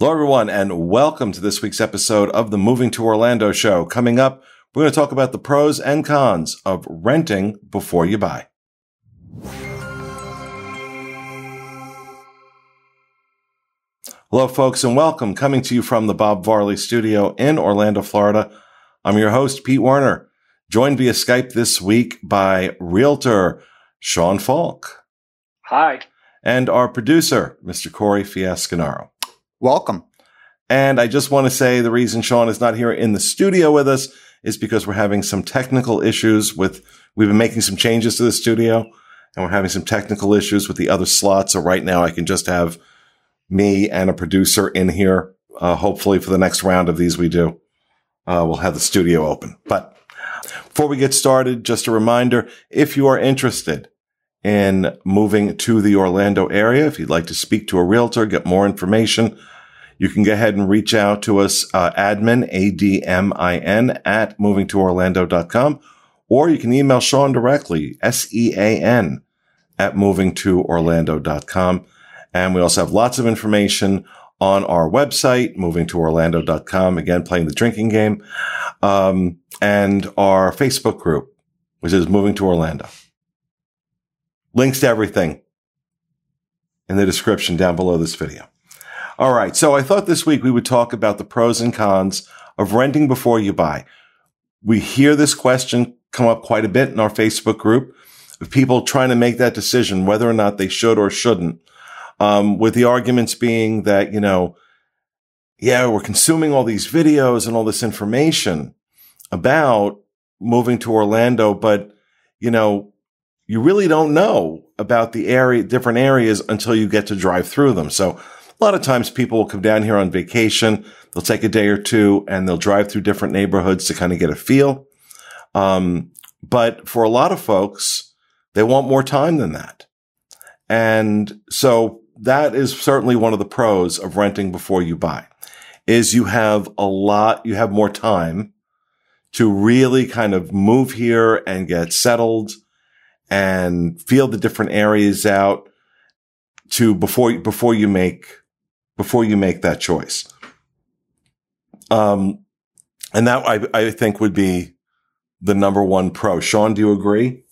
Hello, everyone, and welcome to this week's episode of the Moving to Orlando show. Coming up, we're going to talk about the pros and cons of renting before you buy. Hello, folks, and welcome. Coming to you from the Bob Varley studio in Orlando, Florida. I'm your host, Pete Werner, joined via Skype this week by realtor Sean Falk. Hi. And our producer, Mr. Corey Fiascanaro. Welcome. And I just want to say the reason Sean is not here in the studio with us is because we're having some technical issues with, we've been making some changes to the studio and we're having some technical issues with the other slots. So right now I can just have me and a producer in here. Uh, hopefully for the next round of these we do, uh, we'll have the studio open. But before we get started, just a reminder, if you are interested in moving to the Orlando area, if you'd like to speak to a realtor, get more information, you can go ahead and reach out to us, uh, admin, A-D-M-I-N at movingtoorlando.com, or you can email Sean directly, S-E-A-N at movingtoorlando.com. And we also have lots of information on our website, movingtoorlando.com, again, playing the drinking game, um, and our Facebook group, which is Moving to Orlando. Links to everything in the description down below this video. All right. So I thought this week we would talk about the pros and cons of renting before you buy. We hear this question come up quite a bit in our Facebook group of people trying to make that decision whether or not they should or shouldn't. Um, with the arguments being that, you know, yeah, we're consuming all these videos and all this information about moving to Orlando, but, you know, you really don't know about the area, different areas until you get to drive through them. So a lot of times people will come down here on vacation. They'll take a day or two and they'll drive through different neighborhoods to kind of get a feel. Um, but for a lot of folks, they want more time than that. And so that is certainly one of the pros of renting before you buy is you have a lot, you have more time to really kind of move here and get settled and feel the different areas out to before, before you make before you make that choice. Um, and that I, I think would be the number one pro. Sean, do you agree?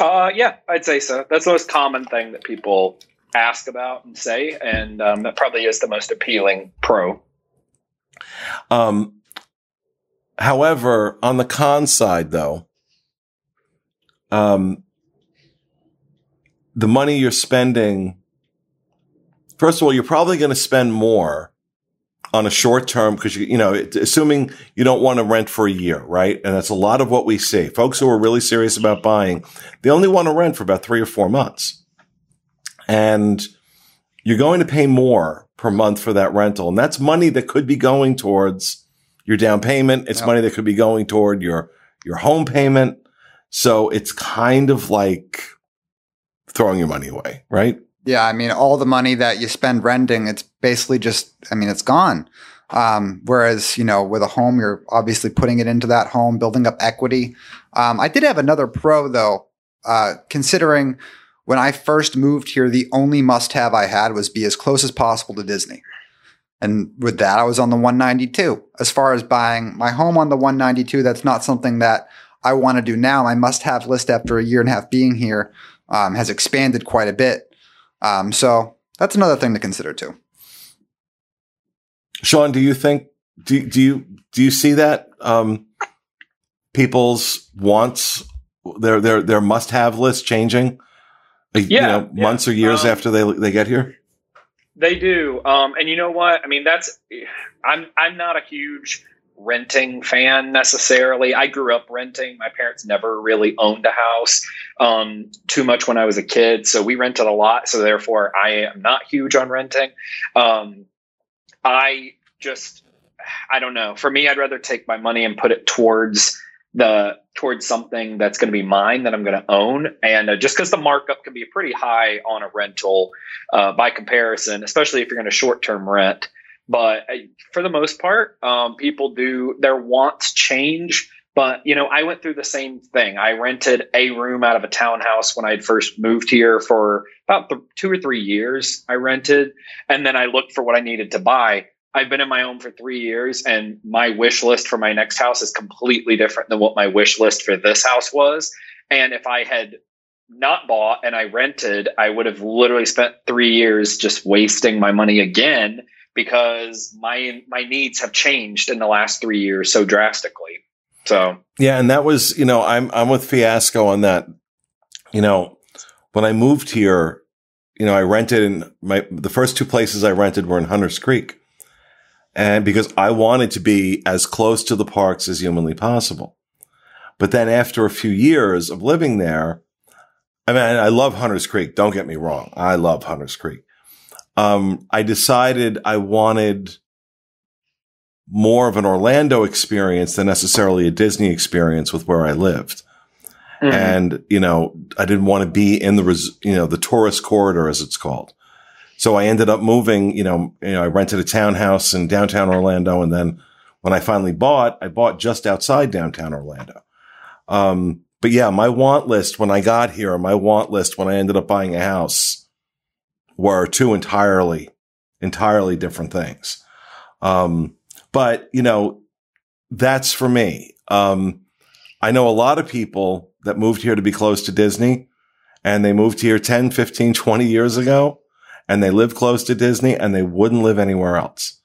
Uh, yeah, I'd say so. That's the most common thing that people ask about and say, and um, that probably is the most appealing pro. Um, however, on the con side, though, um, the money you're spending first of all, you're probably going to spend more on a short term because you, you know, assuming you don't want to rent for a year, right? And that's a lot of what we see. Folks who are really serious about buying, they only want to rent for about three or four months. And you're going to pay more per month for that rental. And that's money that could be going towards your down payment. It's money that could be going toward your, your home payment. So it's kind of like throwing your money away, right? Yeah, I mean, all the money that you spend renting, it's basically just, I mean, it's gone. Um, whereas, you know, with a home, you're obviously putting it into that home, building up equity. Um, I did have another pro though, uh, considering when I first moved here, the only must have I had was be as close as possible to Disney. And with that, I was on the 192. As far as buying my home on the 192, that's not something that I want to do now. My must have list after a year and a half being here um, has expanded quite a bit. Um, so that's another thing to consider too. Sean, do you think do do you do you see that um, people's wants their their their must have list changing? Yeah, you know, yeah. months or years um, after they they get here. They do, um, and you know what? I mean, that's I'm I'm not a huge renting fan necessarily. I grew up renting. My parents never really owned a house um, too much when I was a kid, so we rented a lot. So therefore, I am not huge on renting. Um, I just, I don't know. For me, I'd rather take my money and put it towards the towards something that's going to be mine that I'm going to own. And uh, just because the markup can be pretty high on a rental uh, by comparison, especially if you're going to short term rent. But uh, for the most part, um, people do their wants change But, you know, I went through the same thing. I rented a room out of a townhouse when I'd first moved here for about th- two or three years. I rented, and then I looked for what I needed to buy. I've been in my home for three years, and my wish list for my next house is completely different than what my wish list for this house was. And if I had not bought and I rented, I would have literally spent three years just wasting my money again because my my needs have changed in the last three years so drastically. So yeah, and that was you know I'm I'm with Fiasco on that. You know, when I moved here, you know I rented in my the first two places I rented were in Hunters Creek, and because I wanted to be as close to the parks as humanly possible. But then after a few years of living there, I mean, I love Hunters Creek. Don't get me wrong. I love Hunters Creek. Um, I decided I wanted more of an Orlando experience than necessarily a Disney experience with where I lived. Mm-hmm. And, you know, I didn't want to be in the, res- you know, the tourist corridor as it's called. So I ended up moving, you know, you know, I rented a townhouse in downtown Orlando. And then when I finally bought, I bought just outside downtown Orlando. Um, but yeah, my want list when I got here, my want list when I ended up buying a house were two entirely, entirely different things. Um, but, you know, that's for me. Um, I know a lot of people that moved here to be close to Disney and they moved here 10, 15, 20 years ago and they live close to Disney and they wouldn't live anywhere else.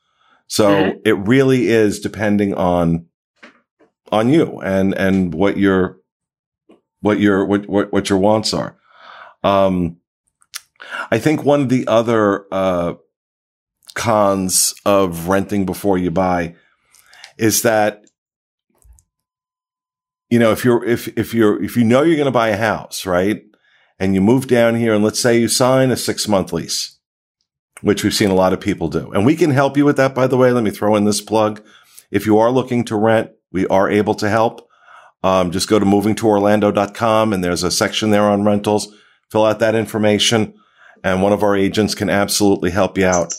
So mm-hmm. it really is depending on, on you and, and what your, what your, what, what, what your wants are. Um, I think one of the other, uh, cons of renting before you buy is that you know if you're if if you're if you know you're going to buy a house right and you move down here and let's say you sign a 6 month lease which we've seen a lot of people do. And we can help you with that by the way. Let me throw in this plug. If you are looking to rent we are able to help. Um, just go to movingtoorlando.com and there's a section there on rentals. Fill out that information and one of our agents can absolutely help you out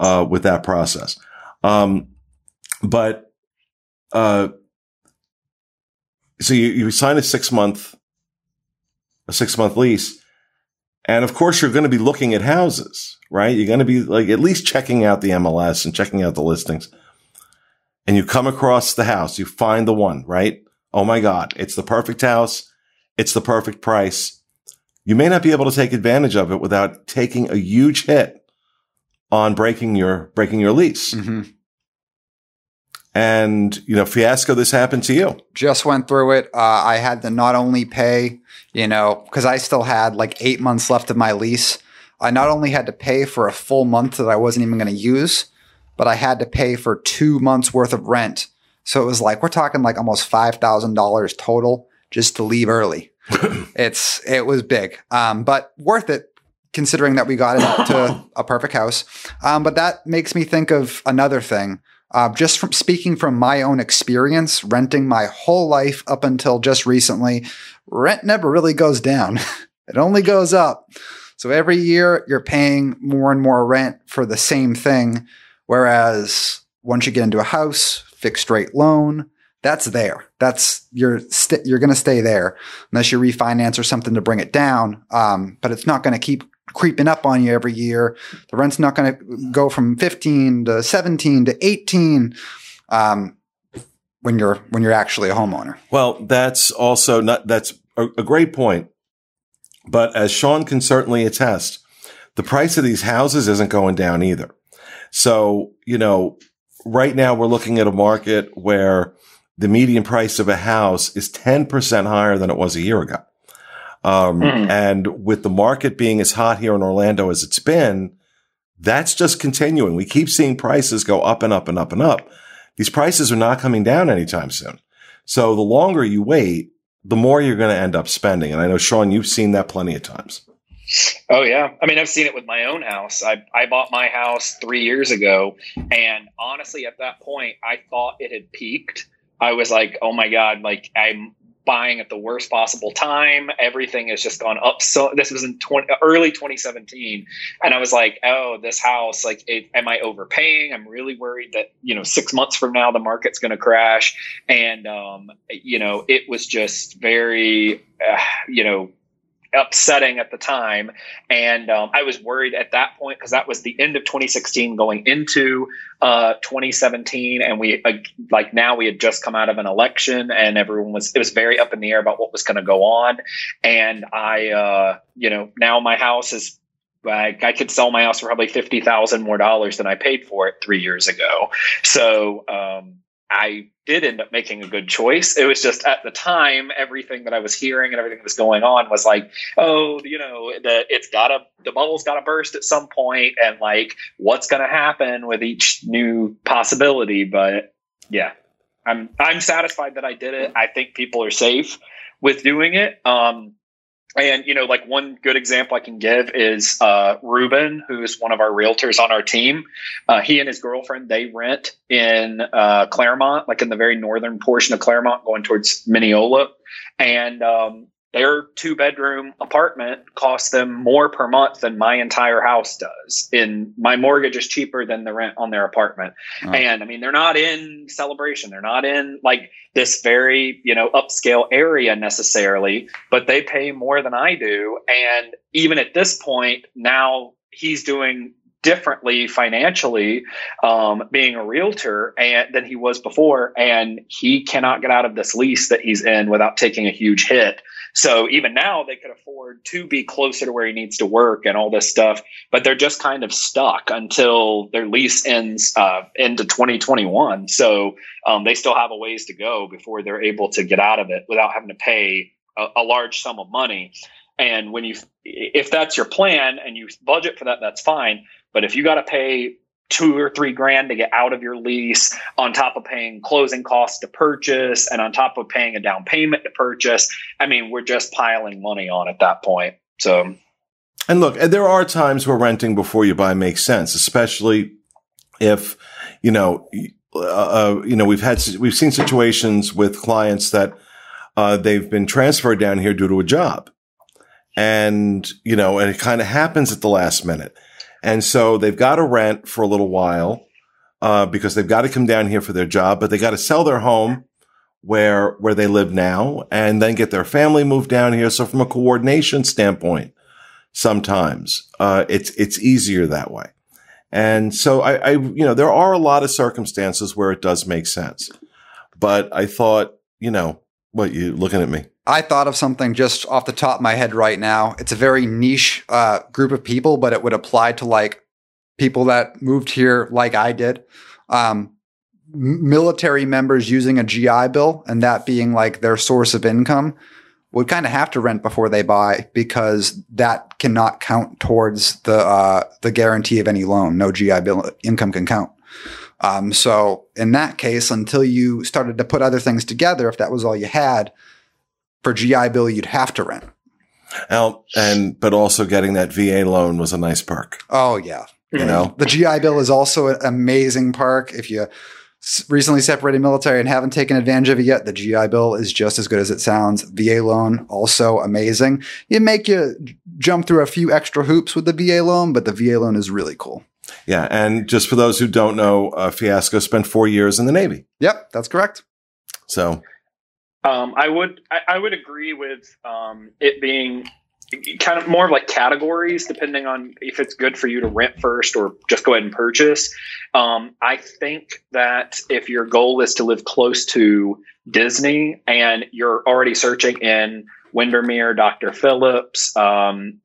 uh, with that process. Um, but uh, so you, you sign a six month a six month lease, and of course you're going to be looking at houses, right? You're going to be like at least checking out the MLS and checking out the listings. And you come across the house, you find the one, right? Oh my God, it's the perfect house. It's the perfect price. You may not be able to take advantage of it without taking a huge hit on breaking your breaking your lease. Mm-hmm. And you know, fiasco, this happened to you. Just went through it. Uh, I had to not only pay, you know, because I still had like eight months left of my lease. I not only had to pay for a full month that I wasn't even going to use, but I had to pay for two months worth of rent. So it was like we're talking like almost five thousand dollars total just to leave early. It's it was big, um, but worth it considering that we got into a perfect house. Um, but that makes me think of another thing. Uh, just from speaking from my own experience, renting my whole life up until just recently, rent never really goes down. it only goes up. So every year you're paying more and more rent for the same thing. Whereas once you get into a house, fixed rate loan, that's there. That's you're you st- you're going to stay there unless you refinance or something to bring it down. Um, but it's not going to keep creeping up on you every year. The rent's not going to go from 15 to 17 to 18 um, when you're when you're actually a homeowner. Well, that's also not that's a, a great point. But as Sean can certainly attest, the price of these houses isn't going down either. So, you know, right now we're looking at a market where the median price of a house is 10% higher than it was a year ago. Um, mm. and with the market being as hot here in Orlando as it's been, that's just continuing. We keep seeing prices go up and up and up and up. These prices are not coming down anytime soon. So the longer you wait, the more you're going to end up spending. And I know, Sean, you've seen that plenty of times. Oh yeah. I mean, I've seen it with my own house. I, I bought my house three years ago. And honestly, at that point, I thought it had peaked. I was like, oh my God, like I'm buying at the worst possible time. Everything has just gone up. So this was in 20, early 2017, and I was like, "Oh, this house, like, it, am I overpaying? I'm really worried that you know six months from now the market's going to crash." And um, you know, it was just very, uh, you know, upsetting at the time. And um, I was worried at that point because that was the end of 2016 going into uh, 2017. And we, uh, like now, we had just come out of an election and everyone was, it was very up in the air about what was going to go on. And I, uh, you know, now my house is I, I could sell my house for probably fifty thousand more dollars than I paid for it three years ago. So um, I did end up making a good choice. It was just at the time, everything that I was hearing and everything that was going on was like, oh, you know, the it's gotta the bubble's gotta burst at some point, and like, what's gonna happen with each new possibility? But yeah, I'm I'm satisfied that I did it. I think people are safe with doing it. Um, and you know, like one good example I can give is uh, Ruben, who is one of our realtors on our team. Uh, he and his girlfriend they rent in uh, Clermont, like in the very northern portion of Clermont going towards Minneola, and um, their two bedroom apartment costs them more per month than my entire house does. In my mortgage is cheaper than the rent on their apartment. Oh. And I mean, they're not in Celebration. They're not in like this very, you know, upscale area necessarily, but they pay more than I do. And even at this point, now he's doing differently financially um, being a realtor and than he was before and he cannot get out of this lease that he's in without taking a huge hit so even now they could afford to be closer to where he needs to work and all this stuff but they're just kind of stuck until their lease ends uh, into 2021 so um, they still have a ways to go before they're able to get out of it without having to pay a, a large sum of money. And when you if that's your plan and you budget for that that's fine. But if you got to pay two or three grand to get out of your lease on top of paying closing costs to purchase and on top of paying a down payment to purchase, I mean, we're just piling money on at that point. So, and look, there are times where renting before you buy makes sense, especially if, you know, uh, uh you know, we've had, we've seen situations with clients that, uh, they've been transferred down here due to a job. And, you know, and it kind of happens at the last minute. And so they've got to rent for a little while, uh, because they've got to come down here for their job, but they got to sell their home where, where they live now and then get their family moved down here. So from a coordination standpoint, sometimes, uh, it's, it's easier that way. And so I, I, you know, there are a lot of circumstances where it does make sense, but I thought, you know, what you looking at me? I thought of something just off the top of my head right now. It's a very niche uh, group of people, but it would apply to like people that moved here like I did. Um, military members using a GI Bill and that being like their source of income would kind of have to rent before they buy because that cannot count towards the uh, the guarantee of any loan. No GI Bill income can count. Um, so in that case, until you started to put other things together, if that was all you had, for GI Bill, you'd have to rent. Well, and but also getting that VA loan was a nice perk. Oh yeah, you know the GI Bill is also an amazing perk. If you recently separated military and haven't taken advantage of it yet, the GI Bill is just as good as it sounds. VA loan also amazing. It make you jump through a few extra hoops with the VA loan, but the VA loan is really cool. Yeah, and just for those who don't know, uh, Fiasco spent four years in the Navy. Yep, that's correct. So um, I would I, I, would agree with um, it being kind of more of like categories, depending on if it's good for you to rent first or just go ahead and purchase. Um, I think that if your goal is to live close to Disney and you're already searching in Windermere, Dr. Phillips, um,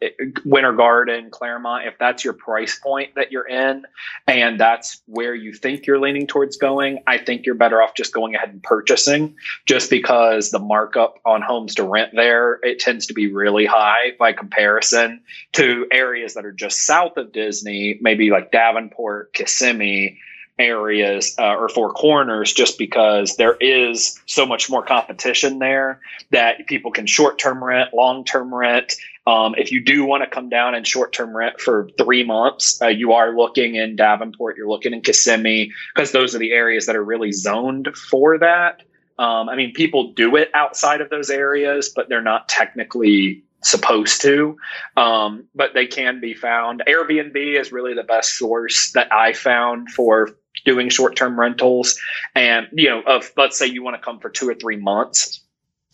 Winter Garden, Clermont, if that's your price point that you're in and that's where you think you're leaning towards going, I think you're better off just going ahead and purchasing just because the markup on homes to rent there, it tends to be really high by comparison to areas that are just south of Disney, maybe like Davenport, Kissimmee, areas uh, or Four Corners just because there is so much more competition there that people can short term rent, long term rent. Um, if you do want to come down and short term rent for three months, uh, you are looking in Davenport, you're looking in Kissimmee because those are the areas that are really zoned for that. Um, I mean, people do it outside of those areas, but they're not technically supposed to. Um, but they can be found. Airbnb is really the best source that I found for doing short term rentals. And, you know, of let's say you want to come for two or three months.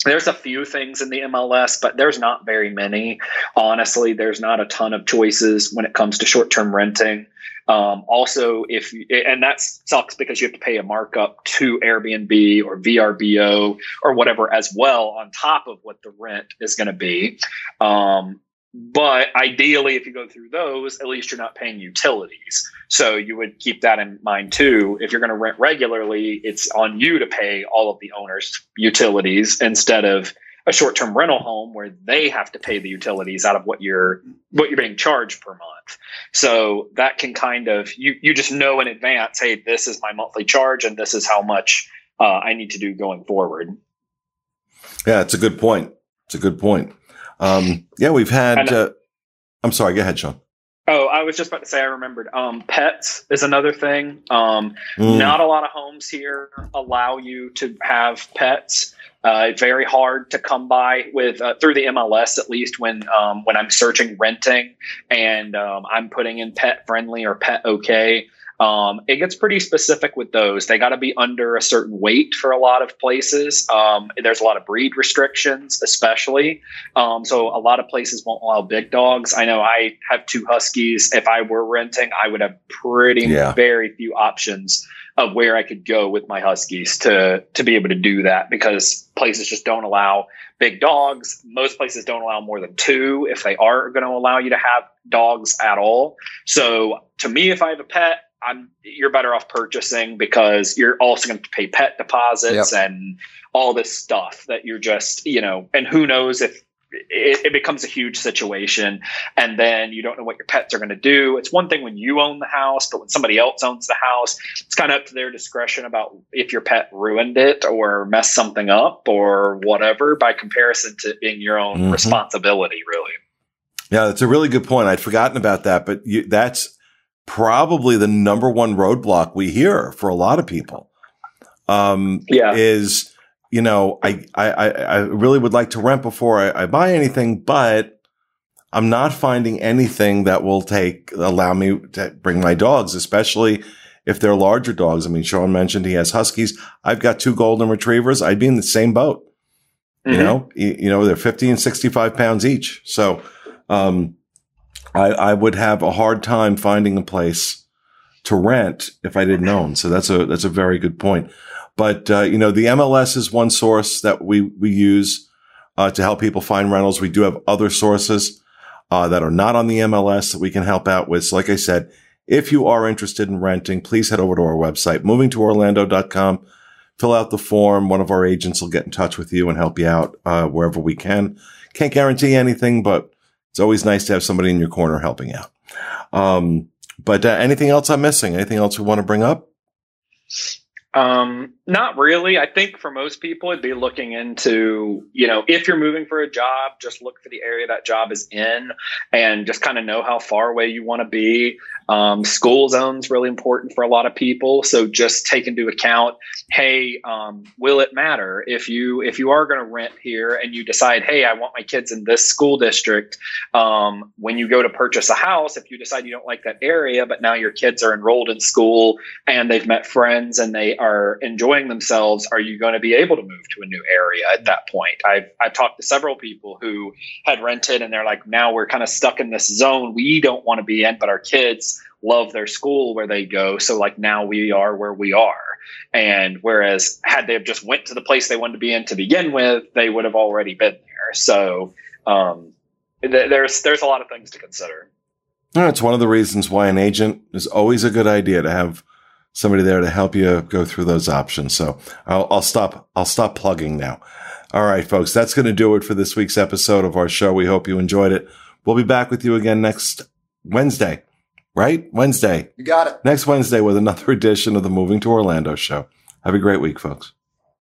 There's a few things in the MLS, but there's not very many. Honestly, there's not a ton of choices when it comes to short term renting. Um, also, if and that sucks because you have to pay a markup to Airbnb or VRBO or whatever as well on top of what the rent is going to be. Um, but ideally, if you go through those, at least you're not paying utilities. So you would keep that in mind too. If you're going to rent regularly, it's on you to pay all of the owner's utilities instead of a short-term rental home where they have to pay the utilities out of what you're what you're being charged per month. So that can kind of you you just know in advance, hey, this is my monthly charge and this is how much uh, I need to do going forward. Yeah, it's a good point. It's a good point. Um, yeah, we've had. Uh, I'm sorry. Go ahead, Sean. Oh, I was just about to say I remembered. Um, pets is another thing. Um, mm. Not a lot of homes here allow you to have pets. Uh, very hard to come by with uh, through the MLS at least when um, when I'm searching renting and um, I'm putting in pet friendly or pet okay. Um, it gets pretty specific with those. They got to be under a certain weight for a lot of places. Um, there's a lot of breed restrictions, especially. Um, so a lot of places won't allow big dogs. I know I have two huskies. If I were renting, I would have pretty yeah. very few options of where I could go with my huskies to to be able to do that because places just don't allow big dogs. Most places don't allow more than two if they are going to allow you to have dogs at all. So to me, if I have a pet, I'm you're better off purchasing because you're also going to pay pet deposits yep. and all this stuff that you're just you know and who knows if it, it, becomes a huge situation and then you don't know what your pets are going to do it's one thing when you own the house but when somebody else owns the house it's kind of up to their discretion about if your pet ruined it or messed something up or whatever by comparison to being your own mm-hmm. responsibility really yeah that's a really good point i'd forgotten about that but you, that's probably the number one roadblock we hear for a lot of people. Um, yeah. is, you know, I, I, I really would like to rent before I, I buy anything, but I'm not finding anything that will take, allow me to bring my dogs, especially if they're larger dogs. I mean, Sean mentioned he has huskies. I've got two golden retrievers. I'd be in the same boat. Mm-hmm. You know, you, you, know, they're 50 and 65 pounds each. So, um, I, I would have a hard time finding a place to rent if I didn't own. So that's a that's a very good point. But uh, you know, the MLS is one source that we we use uh, to help people find rentals. We do have other sources uh, that are not on the MLS that we can help out with. So, like I said, if you are interested in renting, please head over to our website, movingtoorlando.com. Fill out the form. One of our agents will get in touch with you and help you out uh, wherever we can. Can't guarantee anything, but it's always nice to have somebody in your corner helping out. Um, but uh, anything else I'm missing? Anything else we want to bring up? Um, not really. I think for most people, it'd be looking into, you know, if you're moving for a job, just look for the area that job is in and just kind of know how far away you want to be. Um, school zone's really important for a lot of people. So just take into account, hey, um, will it matter if you if you are going to rent here and you decide, hey, I want my kids in this school district. Um, when you go to purchase a house, if you decide you don't like that area, but now your kids are enrolled in school and they've met friends and they are enjoying themselves, are you going to be able to move to a new area at that point? I've I've talked to several people who had rented and they're like, now we're kind of stuck in this zone we don't want to be in, but our kids love their school where they go. So like now we are where we are. And whereas had they have just went to the place they wanted to be in to begin with, they would have already been there. So um, th- there's there's a lot of things to consider. That's one of the reasons why an agent is always a good idea to have somebody there to help you go through those options. So I'll, I'll stop. I'll stop plugging now. All right, folks, that's going to do it for this week's episode of our show. We hope you enjoyed it. We'll be back with you again next Wednesday right? Wednesday. You got it. Next Wednesday with another edition of the Moving to Orlando show. Have a great week, folks.